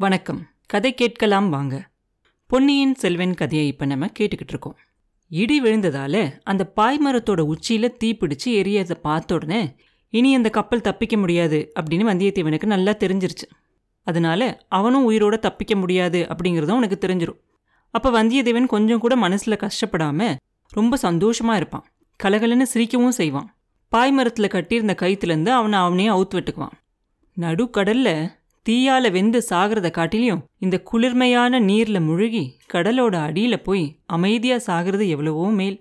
வணக்கம். கதை கேட்கலாம் வாங்க. பொன்னியின் செல்வன் கதையை இப்போ நம்ம கேட்டுக்கிட்டு இருக்கோம். இடி விழுந்ததால அந்த பாய்மரத்தோட உச்சியில தீப்பிடிச்சு எரியதை பார்த்த உடனே இனி அந்த கப்பல் தப்பிக்க முடியாது அப்படின்னு வந்தியத்தேவனுக்கு நல்லா தெரிஞ்சிருச்சு. அதனால அவனும் உயிரோட தப்பிக்க முடியாது அப்படிங்கிறதும் அவனுக்கு தெரிஞ்சிரும். அப்போ வந்தியத்தேவன் கொஞ்சம் கூட மனசில் கஷ்டப்படாமல் ரொம்ப சந்தோஷமா இருப்பான். கலகலன்னு சிரிக்கவும் செய்வான். பாய்மரத்தில் கட்டியிருந்த கயிற்றுலேருந்து அவனை அவனே அவுத்து விட்டுக்குவான். நடுக்கடல்ல தீயால வெந்து சாகிறத காட்டிலையும் இந்த குளிர்மையான நீர்ல முழுகி கடலோட அடியில போய் அமைதியா சாகிறது எவ்வளவோ மேல்.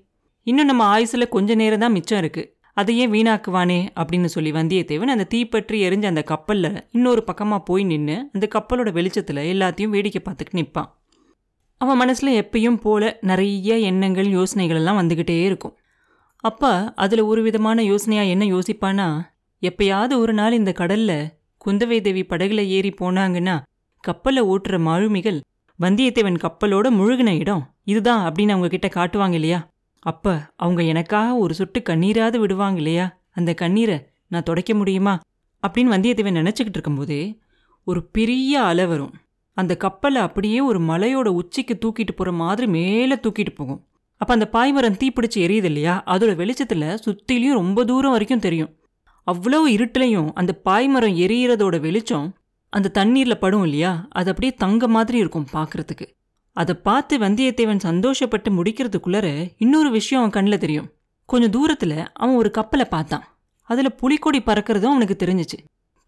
இன்னும் நம்ம ஆயுசுல கொஞ்ச நேரம் தான் மிச்சம் இருக்கு. அதையே வீணாக்குவானே அப்படின்னு சொல்லி வந்தியத்தேவன் அந்த தீப்பற்றி எரிஞ்ச அந்த கப்பல்ல இன்னொரு பக்கமா போய் நின்று அந்த கப்பலோட வெளிச்சத்துல எல்லாத்தையும் வேடிக்கை பார்த்துட்டு நிற்பான் அவன் மனசுல எப்பயும் போல நிறைய எண்ணங்கள் யோசனைகள் எல்லாம் வந்துகிட்டே இருக்கும். அப்பா அதுல ஒரு விதமான யோசனையா என்ன யோசிப்பானா எப்பயாவது ஒரு நாள் இந்த கடல்ல குந்தவை தேவி படகுல ஏறி போனாங்கன்னா கப்பலை ஓட்டுற மாழுமிகள் வந்தியத்தேவன் கப்பலோட முழுகின இடம் இதுதான் அப்படின்னு அவங்க கிட்ட காட்டுவாங்க இல்லையா? அப்ப அவங்க எனக்காக ஒரு சொட்டு கண்ணீராவது விடுவாங்க இல்லையா? அந்த கண்ணீரை நான் துடைக்க முடியுமா? அப்படின்னு வந்தியத்தேவன் நினச்சிக்கிட்டு இருக்கும்போதே ஒரு பெரிய அலை வரும். அந்த கப்பலை அப்படியே ஒரு மலையோட உச்சிக்கு தூக்கிட்டு போற மாதிரி மேலே தூக்கிட்டு போகும். அப்ப அந்த பாய்மரம் தீப்பிடிச்சு எரியுது இல்லையா? அதோட வெளிச்சத்துல சுத்திலையும் ரொம்ப தூரம் வரைக்கும் தெரியும். அவ்வளவு இருட்டிலையும் அந்த பாய்மரம் எரியறதோட வெளிச்சம் அந்த தண்ணீர்ல படும் இல்லையா? அது அப்படியே தங்க மாதிரி இருக்கும் பார்க்கறதுக்கு அதை பார்த்து வந்தியத்தேவன் சந்தோஷப்பட்டு முடிக்கிறதுக்குள்ளர இன்னொரு விஷயம் அவன் கண்ணில் தெரியும். கொஞ்சம் தூரத்துல அவன் ஒரு கப்பலை பார்த்தான். அதுல புலிக்கொடி பறக்கிறதும் அவனுக்கு தெரிஞ்சுச்சு.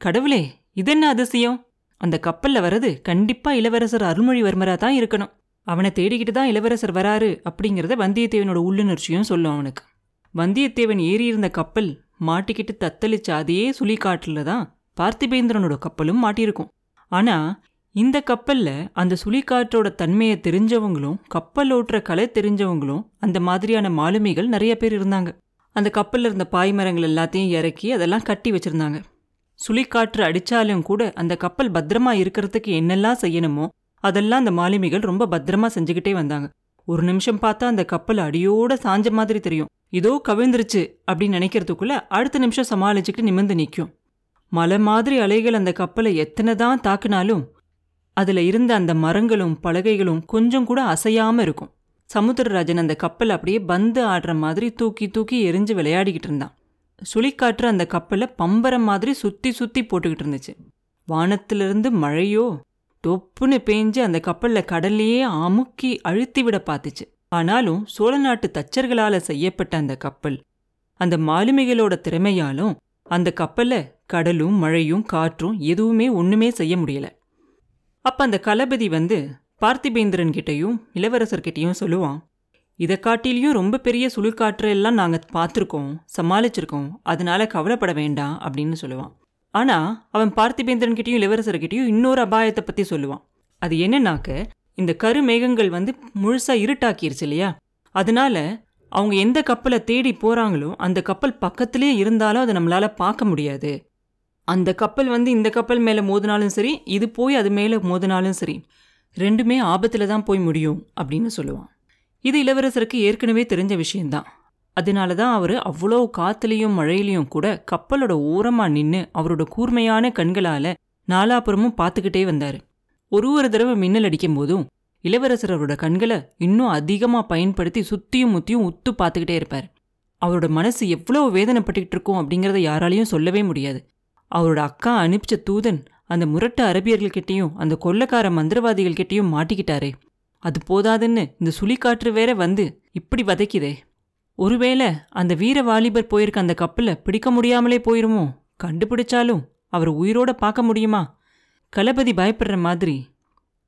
கடவுளே இதென்ன அதிசயம்? அந்த கப்பல்ல வர்றது கண்டிப்பா இளவரசர் அருள்மொழிவர்மரா தான் இருக்கணும். அவனை தேடிக்கிட்டு தான் இளவரசர் வராரு அப்படிங்கிறத வந்தியத்தேவனோட உள்ளுணர்ச்சியும் சொல்லும் அவனுக்கு. வந்தியத்தேவன் ஏறியிருந்த கப்பல் மாட்டிக்கிட்டு தத்தளிச்ச அதே சுழிக்காற்றுல தான் பார்த்திபேந்திரனோட கப்பலும் மாட்டியிருக்கும். ஆனா இந்த கப்பல்ல அந்த சுழிக்காற்றோட தன்மையை தெரிஞ்சவங்களும் கப்பல் ஓட்டுற கலை தெரிஞ்சவங்களும் அந்த மாதிரியான மாலுமிகள் நிறைய பேர் இருந்தாங்க. அந்த கப்பல்ல இருந்த பாய்மரங்கள் எல்லாத்தையும் இறக்கி அதெல்லாம் கட்டி வச்சிருந்தாங்க. சுழிக்காற்று அடிச்சாலும் கூட அந்த கப்பல் பத்திரமா இருக்கிறதுக்கு என்னெல்லாம் செய்யணுமோ அதெல்லாம் அந்த மாலுமிகள் ரொம்ப பத்திரமா செஞ்சுக்கிட்டே வந்தாங்க. ஒரு நிமிஷம் பார்த்தா அந்த கப்பல் அடியோட சாஞ்ச மாதிரி தெரியும். இதோ கவிழ்ந்துருச்சு அப்படின்னு நினைக்கிறதுக்குள்ள அடுத்த நிமிஷம் சமாளிச்சுக்கிட்டு நிமிர்ந்து நிற்கும் மலை மாதிரி அலைகள் அந்த கப்பலை எத்தனை தான் தாக்குனாலும் அதுல இருந்த அந்த மரங்களும் பலகைகளும் கொஞ்சம் கூட அசையாம இருக்கும். சமுத்திரராஜன் அந்த கப்பல் அப்படியே பந்து ஆடுற மாதிரி தூக்கி தூக்கி எரிஞ்சு விளையாடிக்கிட்டு இருந்தான். சுழிக்காற்று அந்த கப்பலை பம்பரம் மாதிரி சுத்தி சுத்தி போட்டுக்கிட்டு இருந்துச்சு. வானத்திலிருந்து மழையோ தொப்புன்னு பேஞ்சு அந்த கப்பலில் கடல்லையே அமுக்கி அழுத்தி விட பார்த்துச்சு. ஆனாலும் சோழ நாட்டு தச்சர்களால செய்யப்பட்ட அந்த கப்பல் அந்த மாலுமிகளோட திறமையாலும் அந்த கப்பல்ல கடலும் மழையும் காற்றும் எதுவுமே ஒண்ணுமே செய்ய முடியல. அப்ப அந்த களபதி வந்து பார்த்திபேந்திரன் கிட்டயும் இளவரசர்கிட்டையும் சொல்லுவான் இதை காட்டிலையும் ரொம்ப பெரிய சுழிக்காற்று எல்லாம் நாங்க பார்த்துருக்கோம் சமாளிச்சிருக்கோம் அதனால கவலைப்பட வேண்டாம் அப்படின்னு சொல்லுவான். ஆனா அவன் பார்த்திபேந்திரன் கிட்டயும் இளவரசர்கிட்டயும் இன்னொரு அபாயத்தை பத்தி சொல்லுவான். அது என்னன்னாக்க இந்த கருமேகங்கள் வந்து முழுசாக இருட்டாக்கிருச்சு இல்லையா? அதனால அவங்க எந்த கப்பலை தேடி போகிறாங்களோ அந்த கப்பல் பக்கத்துலேயே இருந்தாலும் அதை நம்மளால் பார்க்க முடியாது. அந்த கப்பல் வந்து இந்த கப்பல் மேலே மோதினாலும் சரி இது போய் அது மேலே மோதினாலும் சரி ரெண்டுமே ஆபத்தில் தான் போய் முடியும் அப்படின்னு சொல்லுவான். இது இளவரசருக்கு ஏற்கனவே தெரிஞ்ச விஷயம்தான். அதனால தான் அவர் அவ்வளோ காத்துலேயும் மழையிலையும் கூட கப்பலோட ஓரமாக நின்று அவரோட கூர்மையான கண்களால் நாலாபுரமும் பார்த்துக்கிட்டே வந்தார். ஒரு ஒரு தடவை மின்னல் அடிக்கும் போதும் இளவரசர் அவரோட கண்களை இன்னும் அதிகமாக பயன்படுத்தி சுத்தியும் முத்தியும் உத்து பார்த்துக்கிட்டே இருப்பார். அவரோட மனசு எவ்வளோ வேதனைப்பட்டுக்கிட்டு இருக்கும் அப்படிங்கிறத யாராலையும் சொல்லவே முடியாது. அவரோட அக்கா அனுப்பிச்ச தூதன் அந்த முரட்டு அரபியர்கள்கிட்டையும் அந்த கொள்ளக்கார மந்திரவாதிகள் கிட்டயும் மாட்டிக்கிட்டாரே. அது போதாதுன்னு இந்த சுழிக்காற்று வேற வந்து இப்படி வதைக்குதே. ஒருவேளை அந்த வீர வாலிபர் போயிருக்க அந்த கப்பலை பிடிக்க முடியாமலே போயிருமோ? கண்டுபிடிச்சாலும் அவர் உயிரோட பார்க்க முடியுமா? களபதி பயப்படுற மாதிரி.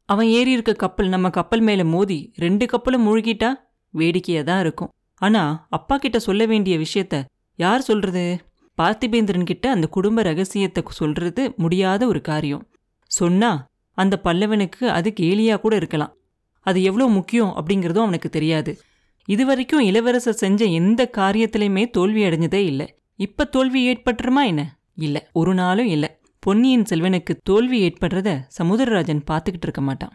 அவன் ஏறி இருக்க கப்பல் நம்ம கப்பல் மேல மோதி ரெண்டு கப்பலும் மூழ்கிட்டா வேடிக்கையா தான் இருக்கும். ஆனா அப்பா கிட்ட சொல்ல வேண்டிய விஷயத்த யார் சொல்றது? பார்த்திபேந்திரன் கிட்ட அந்த குடும்ப ரகசியத்தை சொல்றது முடியாத ஒரு காரியம். சொன்னா அந்த பல்லவனுக்கு அது கேலியா கூட இருக்கலாம். அது எவ்வளோ முக்கியம் அப்படிங்கிறதும் அவனுக்கு தெரியாது. இதுவரைக்கும் இளவரசர் செஞ்ச எந்த காரியத்திலையுமே தோல்வி அடைஞ்சதே இல்லை. இப்ப தோல்வி ஏற்பட்டுருமா என்ன? இல்ல. ஒரு நாளும் இல்ல. பொன்னியின் செல்வனுக்கு தோல்வி ஏற்படுறத சமுதரராஜன் பார்த்துக்கிட்டு இருக்க மாட்டான்.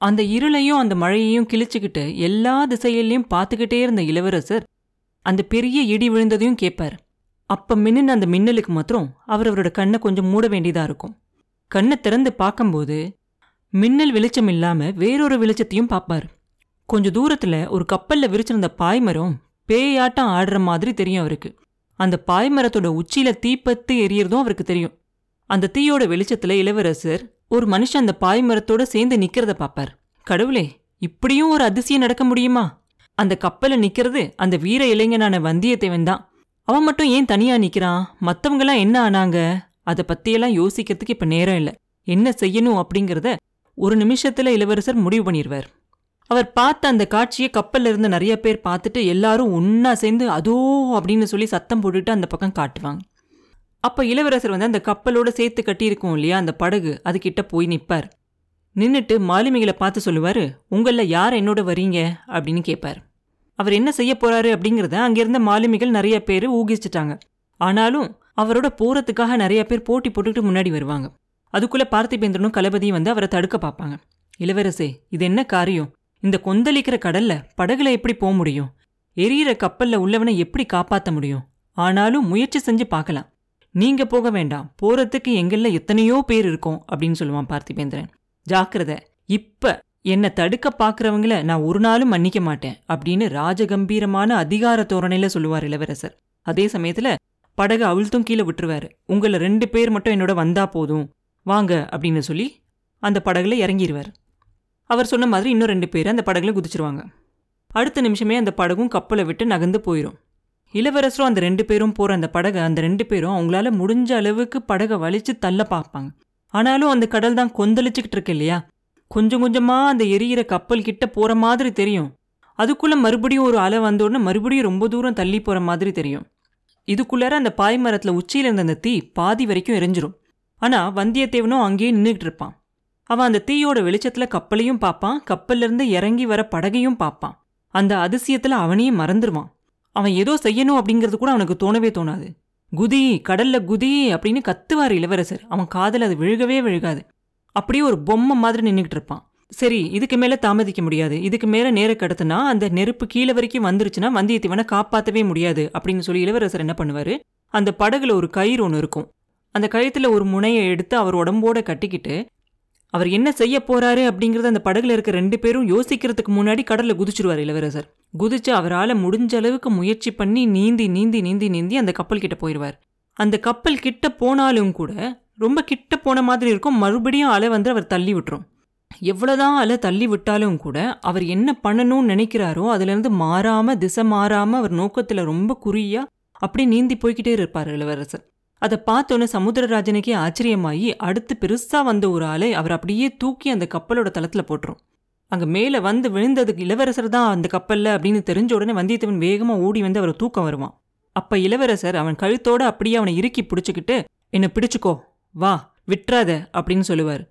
அந்த இருளையும் அந்த மழையையும் கிழிச்சுக்கிட்டு எல்லா திசையிலையும் பார்த்துக்கிட்டே இருந்த இளவரசர் அந்த பெரிய இடி விழுந்ததையும் கேட்பார். அப்ப மின்னுன அந்த மின்னலுக்கு மாத்திரம் அவர் அவரோட கண்ணை கொஞ்சம் மூட வேண்டியதா இருக்கும். கண்ணை திறந்து பார்க்கும்போது மின்னல் வெளிச்சம் இல்லாம வேறொரு வெளிச்சத்தையும் பார்ப்பார். கொஞ்ச தூரத்துல ஒரு கப்பல்ல விரிச்சிருந்த பாய்மரம் பேயாட்டம் ஆடுற மாதிரி தெரியும் அவருக்கு. அந்த பாய்மரத்தோட உச்சியில் தீப்பத்து எரியறதும் அவருக்கு தெரியும். அந்த தீயோட வெளிச்சத்துல இளவரசர் ஒரு மனுஷன் அந்த பாய்மரத்தோட சேர்ந்து நிக்கிறத பாப்பார். கடவுளே இப்படியும் ஒரு அதிசயம் நடக்க முடியுமா? அந்த கப்பல்ல நிக்கிறது அந்த வீர இளைஞனான வந்தியத்தேவன் தான். அவன் மட்டும் ஏன் தனியா நிக்கிறான்? மத்தவங்கெல்லாம் என்ன ஆனாங்க? அதை பத்தியெல்லாம் யோசிக்கிறதுக்கு இப்ப நேரம் இல்ல. என்ன செய்யணும் அப்படிங்கறத ஒரு நிமிஷத்துல இளவரசர் முடிவு பண்ணிடுவார் அவர் பார்த்த அந்த காட்சியை கப்பல்ல இருந்து நிறைய பேர் பார்த்துட்டு எல்லாரும் ஒன்னா சேர்ந்து அதோ அப்படின்னு சொல்லி சத்தம் போட்டுட்டு அந்த பக்கம் காட்டுவாங்க. அப்ப இளவரசர் வந்து அந்த கப்பலோட சேர்த்து கட்டியிருக்கோம் இல்லையா அந்த படகு? அதுக்கிட்ட போய் நிப்பார். நின்னுட்டு மாலுமிகளை பார்த்து சொல்லுவாரு உங்களில் யார் என்னோட வரீங்க? அப்படின்னு கேட்பார் அவர் என்ன செய்ய போறாரு அப்படிங்கறத அங்கேருந்த மாலுமிகள் நிறைய பேர் ஊகிச்சிட்டாங்க. ஆனாலும் அவரோட போறதுக்காக நிறைய பேர் போட்டி போட்டுக்கிட்டு முன்னாடி வருவாங்க. அதுக்குள்ள பார்த்திபேந்திரனும் கலபதியும் வந்து அவரை தடுக்க பார்ப்பாங்க. இளவரசே இது என்ன காரியம்? இந்த கொந்தளிக்கிற கடல்ல படகுல எப்படி போக முடியும்? எரியிற கப்பல்ல உள்ளவனை எப்படி காப்பாத்த முடியும்? ஆனாலும் முயற்சி செஞ்சு பார்க்கலாம். நீங்க போக வேண்டாம். போறதுக்கு எங்கள்ல எத்தனையோ பேர் இருக்கோம் அப்படின்னு சொல்லுவான் பார்த்திபேந்திரன். ஜாக்கிரத. இப்ப என்னை தடுக்க பாக்குறவங்கள நான் ஒரு நாளும் மன்னிக்க மாட்டேன் அப்படின்னு ராஜகம்பீரமான அதிகார தோரணையில சொல்லுவார் இளவரசர். அதே சமயத்துல படகு அவிழ்த்தும் கீழே விட்டுருவாரு. உங்களை ரெண்டு பேர் மட்டும் என்னோட வந்தா போதும். வாங்க அப்படின்னு சொல்லி அந்த படகுல இறங்கிடுவார் அவர் சொன்ன மாதிரி இன்னும் ரெண்டு பேர் அந்த படகுல குதிச்சிருவாங்க. அடுத்த நிமிஷமே அந்த படகும் கப்பலை விட்டு நகர்ந்து போயிடும் இளவரசரும் அந்த ரெண்டு பேரும் போற அந்த படகை அந்த ரெண்டு பேரும் அவங்களால முடிஞ்ச அளவுக்கு படகை வலிச்சு தள்ள பார்ப்பாங்க. ஆனாலும் அந்த கடல் தான் கொந்தளிச்சுக்கிட்டு இருக்கு இல்லையா? கொஞ்சம் கொஞ்சமா அந்த எரியிற கப்பல் கிட்ட போற மாதிரி தெரியும். அதுக்குள்ள மறுபடியும் ஒரு அலை வந்தோடனே மறுபடியும் ரொம்ப தூரம் தள்ளி போற மாதிரி தெரியும். இதுக்குள்ளார அந்த பாய்மரத்துல உச்சியில இருந்த அந்த தீ பாதி வரைக்கும் எரிஞ்சிரும். ஆனா வந்தியத்தேவனும் அங்கேயே நின்றுட்டு இருப்பான். அவன் அந்த தீயோட வெளிச்சத்துல கப்பலையும் பார்ப்பான் கப்பல்ல இருந்து இறங்கி வர படகையும் பார்ப்பான். அந்த அதிசயத்துல அவனையும் மறந்துடுவான் அவன் ஏதோ செய்யணும் அப்படிங்கிறது கூட அவனுக்கு தோணவே தோணாது. குதி கடல்ல குதி அப்படின்னு கத்துவார் இளவரசர். அவன் காதல் அது விழுகவே விழுகாது. அப்படியே ஒரு பொம்மை மாதிரி நின்றுக்கிட்டு இருப்பான். சரி இதுக்கு மேல தாமதிக்க முடியாது. இதுக்கு மேல நேர கடத்துனா அந்த நெருப்பு கீழே வரைக்கும் வந்துருச்சுன்னா வந்தியத்தேவனை காப்பாற்றவே முடியாது அப்படின்னு சொல்லி இளவரசர் என்ன பண்ணுவாரு? அந்த படகுல ஒரு கயிறு ஒன்று இருக்கும். அந்த கயிறுல ஒரு முனையை எடுத்து அவர் உடம்போட கட்டிக்கிட்டு அவர் என்ன செய்ய போறாரு அப்படிங்கறத அந்த படகுல இருக்க ரெண்டு பேரும் யோசிக்கிறதுக்கு முன்னாடி கடல்ல குதிச்சிருவார் இளவரசர். குதிச்சு அவரால் முடிஞ்ச அளவுக்கு முயற்சி பண்ணி நீந்தி நீந்தி நீந்தி நீந்தி அந்த கப்பல் கிட்ட போயிடுவார் அந்த கப்பல் கிட்ட போனாலும் கூட ரொம்ப கிட்ட போன மாதிரி இருக்கும். மறுபடியும் அலை வந்து அவர் தள்ளி விட்டுரும். எவ்வளோதான் அலை தள்ளி விட்டாலும் கூட அவர் என்ன பண்ணணும்னு நினைக்கிறாரோ அதுலேருந்து மாறாமல் திசை மாறாம அவர் நோக்கத்தில் ரொம்ப குறியாக அப்படியே நீந்தி போய்கிட்டே இருப்பார் இளவரசர். அதை பார்த்தோன்னே சமுத்திரராஜனுக்கே ஆச்சரியமாகி அடுத்து பெருசாக வந்த ஒரு ஆளை அவர் அப்படியே தூக்கி அந்த கப்பலோட தளத்தில் போட்டுரும். அங்க மேலே வந்து விழுந்ததுக்கு இளவரசர் தான் அந்த கப்பல்ல அப்படின்னு தெரிஞ்ச உடனே வந்தியத்தேவன் வேகமாக ஓடி வந்து அவரை தூக்கம் வருவான். அப்போ இளவரசர் அவன் கழுத்தோட அப்படியே அவனை இறுக்கி பிடிச்சிக்கிட்டு என்னை பிடிச்சுக்கோ வா விட்டுறாத அப்படின்னு சொல்லுவார்.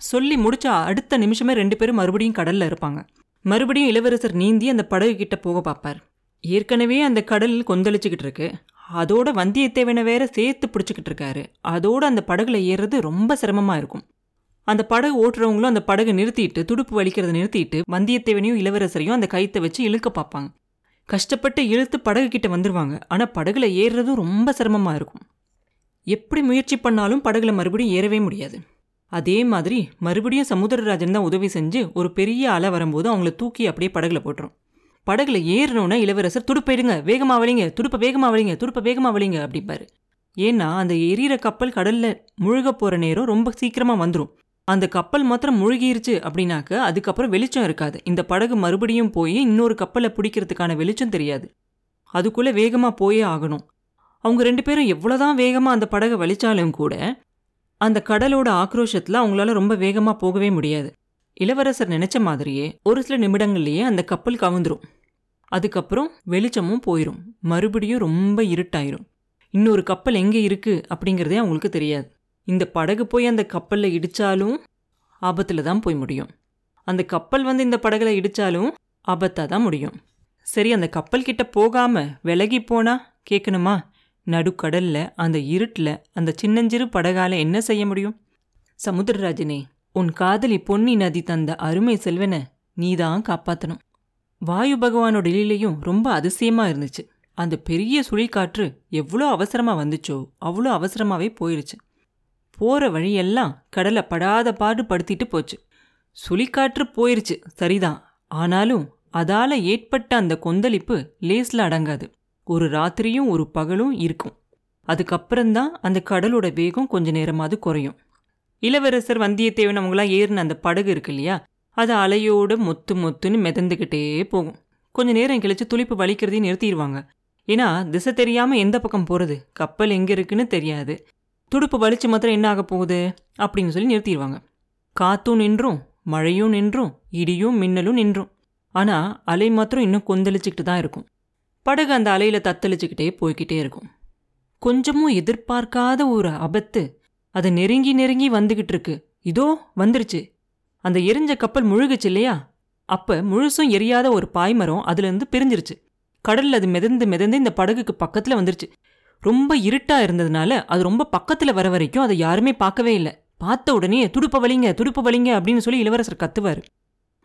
சொல்லி முடிச்ச அடுத்த நிமிஷமே ரெண்டு பேரும் மறுபடியும் கடல்ல இருப்பாங்க. மறுபடியும் இளவரசர் நீந்தி அந்த படகு கிட்ட போக பார்ப்பார். ஏற்கனவே அந்த கடல் கொந்தளிச்சுக்கிட்டு இருக்கு. அதோட வந்தியத்தேவனை வேற சேர்த்து பிடிச்சிக்கிட்டு இருக்காரு அதோட அந்த படகுல ஏறுறது ரொம்ப சிரமமா இருக்கும். அந்த படகு ஓட்டுறவங்களும் அந்த படகை நிறுத்திட்டு துடுப்பு வலிக்கிறத நிறுத்திட்டு வந்தியத்தேவனையும் இளவரசரையும் அந்த கயித்தை வச்சு இழுக்க பார்ப்பாங்க. கஷ்டப்பட்டு இழுத்து படகு கிட்ட வந்துருவாங்க. ஆனால் படகுல ஏறுறதும் ரொம்ப சிரமமா இருக்கும். எப்படி முயற்சி பண்ணாலும் படகுல மறுபடியும் ஏறவே முடியாது. அதே மாதிரி மறுபடியும் சமுத்திரராஜன் தான் உதவி செஞ்சு ஒரு பெரிய அலை வரும்போது அவங்கள தூக்கி அப்படியே படகுல போட்டுரும். படகுல ஏறணும்னா இளவரசர் துடுப்பைடுங்க வேகமா வலிங்க துடுப்ப வேகமா வலிங்க துடுப்ப வேகமா வலிங்க அப்படிப்பாரு ஏன்னா அந்த எரியிற கப்பல் கடல்ல முழுக போற நேரம் ரொம்ப சீக்கிரமா வந்துடும் அந்த கப்பல் மாத்திரம் முழுகிருச்சு அப்படின்னாக்க அதுக்கப்புறம் வெளிச்சம் இருக்காது. இந்த படகு மறுபடியும் போய் இன்னொரு கப்பலை பிடிக்கிறதுக்கான வெளிச்சம் தெரியாது. அதுக்குள்ள வேகமா போயே ஆகணும். அவங்க ரெண்டு பேரும் எவ்வளோதான் வேகமா அந்த படகை வலிச்சாலும் கூட அந்த கடலோட ஆக்ரோஷத்தில் அவங்களால ரொம்ப வேகமா போகவே முடியாது. இளவரசர் நினைச்ச மாதிரியே ஒரு சில நிமிடங்கள்லேயே அந்த கப்பல் கவுந்துரும். அதுக்கப்புறம் வெளிச்சமும் போயிடும் மறுபடியும் ரொம்ப இருட்டாயிரும். இன்னொரு கப்பல் எங்கே இருக்கு அப்படிங்கிறதே அவங்களுக்கு தெரியாது. இந்த படகு போய் அந்த கப்பலில் இடித்தாலும் ஆபத்தில் தான் போய் முடியும். அந்த கப்பல் வந்து இந்த படகுல இடித்தாலும் ஆபத்தாக தான் முடியும். சரி அந்த கப்பல் கிட்ட போகாமல் விலகி போனா கேட்கணுமா நடுக்கடலில் அந்த இருட்டில் அந்த சின்னஞ்சிறு படகால என்ன செய்ய முடியும்? சமுத்திரராஜனே உன் காதலி பொன்னி நதி தந்த அருமை செல்வனை நீதான் காப்பாத்தணும். வாயு பகவானோட இலையிலையும் ரொம்ப அதிசயமா இருந்துச்சு. அந்த பெரிய சுழிக்காற்று எவ்வளோ அவசரமா வந்துச்சோ அவ்வளோ அவசரமாவே போயிருச்சு. போற வழியெல்லாம் கடலை படாத பாடு படுத்திட்டு போச்சு. சுழிக்காற்று போயிருச்சு சரிதான். ஆனாலும் அதால ஏற்பட்ட அந்த கொந்தளிப்பு லேஸ்ல அடங்காது. ஒரு ராத்திரியும் ஒரு பகலும் இருக்கும். அதுக்கப்புறம்தான் அந்த கடலோட வேகம் கொஞ்ச நேரமாவது குறையும். இளவரசர் வந்தியத்தேவன் அவங்களாம் ஏறின அந்த படகு இருக்கு இல்லையா? அது அலையோட மொத்து மொத்துன்னு மிதந்துக்கிட்டே போகும். கொஞ்ச நேரம் கழிச்சு துளிப்பு வலிக்கிறதையும் நிறுத்திடுவாங்க. ஏன்னா திசை தெரியாமல் எந்த பக்கம் போகிறது கப்பல் எங்கே இருக்குன்னு தெரியாது. துடுப்பு வலிச்சு மாத்திரம் என்ன ஆக போகுது? அப்படின்னு சொல்லி நிறுத்திடுவாங்க. காத்தும் நின்றும் மழையும் நின்றும் இடியும் மின்னலும் நின்றும். ஆனால் அலை மாத்திரம் இன்னும் கொந்தளிச்சுக்கிட்டு தான் இருக்கும். படகு அந்த அலையில் தத்தளிச்சுக்கிட்டே போய்கிட்டே இருக்கும். கொஞ்சமும் எதிர்பார்க்காத ஒரு ஆபத்து அது நெருங்கி நெருங்கி வந்துகிட்டு இருக்கு இதோ வந்துருச்சு. அந்த எரிஞ்ச கப்பல் முழுகுச்சு இல்லையா? அப்ப முழுசும் எரியாத ஒரு பாய்மரம் அதுல இருந்து பிரிஞ்சிருச்சு. கடல்ல அது மிதந்து மிதந்து இந்த படகுக்கு பக்கத்துல வந்துருச்சு. ரொம்ப இருட்டா இருந்ததுனால அது ரொம்ப பக்கத்துல வர வரைக்கும் அதை யாருமே பார்க்கவே இல்லை. பார்த்த உடனே துடுப்ப வலிங்க துடுப்ப வலிங்க அப்படின்னு சொல்லி இளவரசர் கத்துவாரு.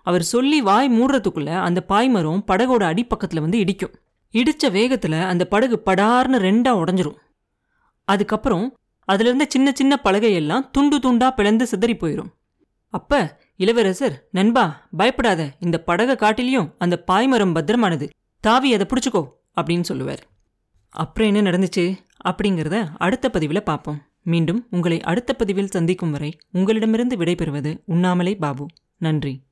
அவர் சொல்லி வாய் மூடுறதுக்குள்ள அந்த பாய்மரம் படகோட அடிப்பக்கத்துல வந்து இடிக்கும். இடிச்ச வேகத்துல அந்த படகு படார்னு ரெண்டா உடஞ்சிரும். அதுக்கப்புறம் அதுல இருந்த சின்ன சின்ன பலகையெல்லாம் துண்டு துண்டா பிளந்து சிதறி போயிடும் அப்ப இளவரசர் நண்பா பயப்படாத. இந்த படகை காட்டிலையும் அந்த பாய்மரம் பத்திரமானது. தாவி அதை பிடிச்சிக்கோ அப்படின்னு சொல்லுவார். அப்புறம் என்ன நடந்துச்சு? அப்படிங்கிறத அடுத்த பதிவில் பார்ப்போம். மீண்டும் உங்களை அடுத்த பதிவில் சந்திக்கும் வரை உங்களிடமிருந்து விடைபெறுவது உண்ணாமலே பாபு. நன்றி.